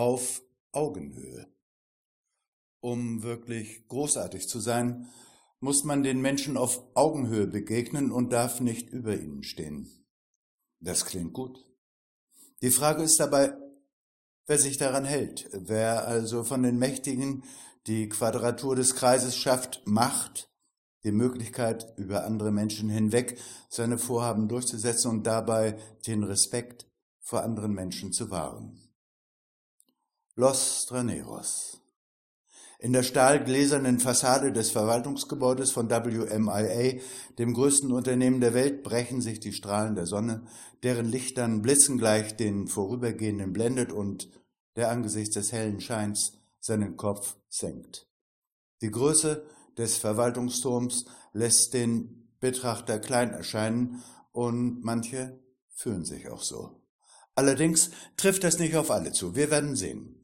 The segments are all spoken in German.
auf Augenhöhe. Um wirklich großartig zu sein, muss man den Menschen auf Augenhöhe begegnen und darf nicht über ihnen stehen. Das klingt gut. Die Frage ist dabei, wer sich daran hält, wer also von den Mächtigen die Quadratur des Kreises schafft, Macht, die Möglichkeit, über andere Menschen hinweg seine Vorhaben durchzusetzen und dabei den Respekt vor anderen Menschen zu wahren. Los Traneros. In der stahlgläsernen Fassade des Verwaltungsgebäudes von WMIA, dem größten Unternehmen der Welt, brechen sich die Strahlen der Sonne, deren Licht dann blitzengleich den Vorübergehenden blendet und der angesichts des hellen Scheins seinen Kopf senkt. Die Größe des Verwaltungsturms lässt den Betrachter klein erscheinen und manche fühlen sich auch so. Allerdings trifft das nicht auf alle zu. Wir werden sehen.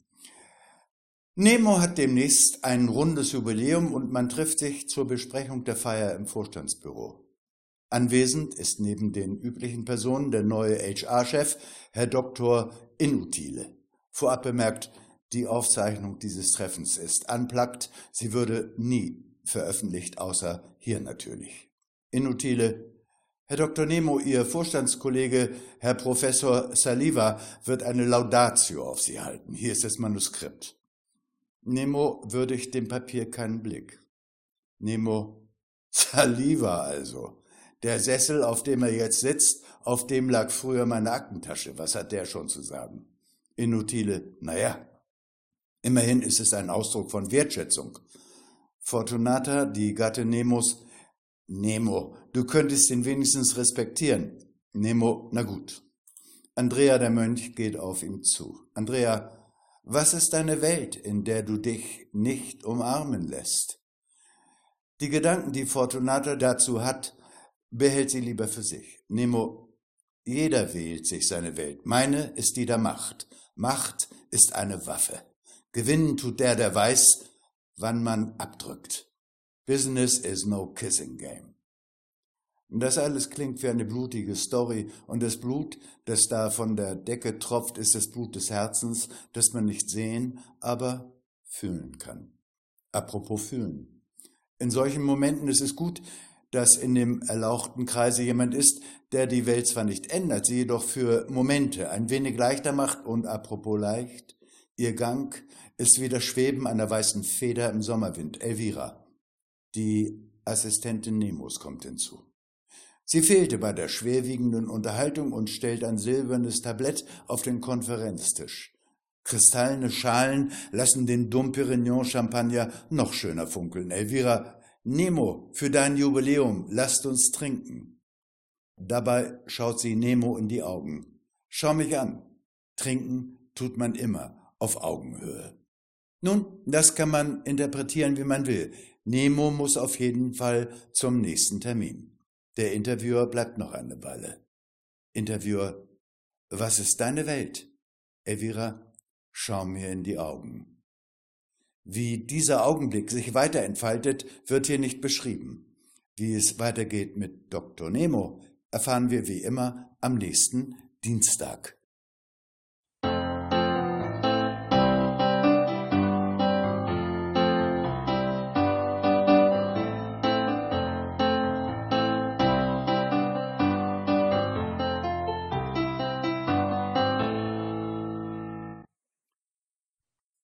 Nemo hat demnächst ein rundes Jubiläum und man trifft sich zur Besprechung der Feier im Vorstandsbüro. Anwesend ist neben den üblichen Personen der neue HR-Chef, Herr Dr. Inutile. Vorab bemerkt, die Aufzeichnung dieses Treffens ist unplugged, sie würde nie veröffentlicht, außer hier natürlich. Inutile Herr Dr. Nemo, Ihr Vorstandskollege, Herr Professor Saliva, wird eine Laudatio auf Sie halten. Hier ist das Manuskript. Nemo würdigt dem Papier keinen Blick. Nemo, Saliva also. Der Sessel, auf dem er jetzt sitzt, auf dem lag früher meine Aktentasche. Was hat der schon zu sagen? Inutile, naja. Immerhin ist es ein Ausdruck von Wertschätzung. Fortunata, die Gatte Nemos, Nemo, du könntest ihn wenigstens respektieren. Nemo, na gut. Andrea der Mönch geht auf ihn zu. Andrea, was ist deine Welt, in der du dich nicht umarmen lässt? Die Gedanken, die Fortunata dazu hat, behält sie lieber für sich. Nemo, jeder wählt sich seine Welt. Meine ist die der Macht. Macht ist eine Waffe. Gewinnen tut der, der weiß, wann man abdrückt. Business is no kissing game. Das alles klingt wie eine blutige Story, und das Blut, das da von der Decke tropft, ist das Blut des Herzens, das man nicht sehen, aber fühlen kann. Apropos fühlen. In solchen Momenten ist es gut, dass in dem erlauchten Kreise jemand ist, der die Welt zwar nicht ändert, sie jedoch für Momente ein wenig leichter macht und apropos leicht, ihr Gang ist wie das Schweben einer weißen Feder im Sommerwind. Elvira, die Assistentin Nemos, kommt hinzu. Sie fehlte bei der schwerwiegenden Unterhaltung und stellt ein silbernes Tablett auf den Konferenztisch. Kristallene Schalen lassen den Dom Perignon Champagner noch schöner funkeln. Elvira, Nemo, für dein Jubiläum, lasst uns trinken. Dabei schaut sie Nemo in die Augen. Schau mich an. Trinken tut man immer auf Augenhöhe. Nun, das kann man interpretieren, wie man will. Nemo muss auf jeden Fall zum nächsten Termin. Der Interviewer bleibt noch eine Weile. Interviewer, was ist deine Welt? Elvira, schau mir in die Augen. Wie dieser Augenblick sich weiterentfaltet, wird hier nicht beschrieben. Wie es weitergeht mit Dr. Nemo, erfahren wir wie immer am nächsten Dienstag.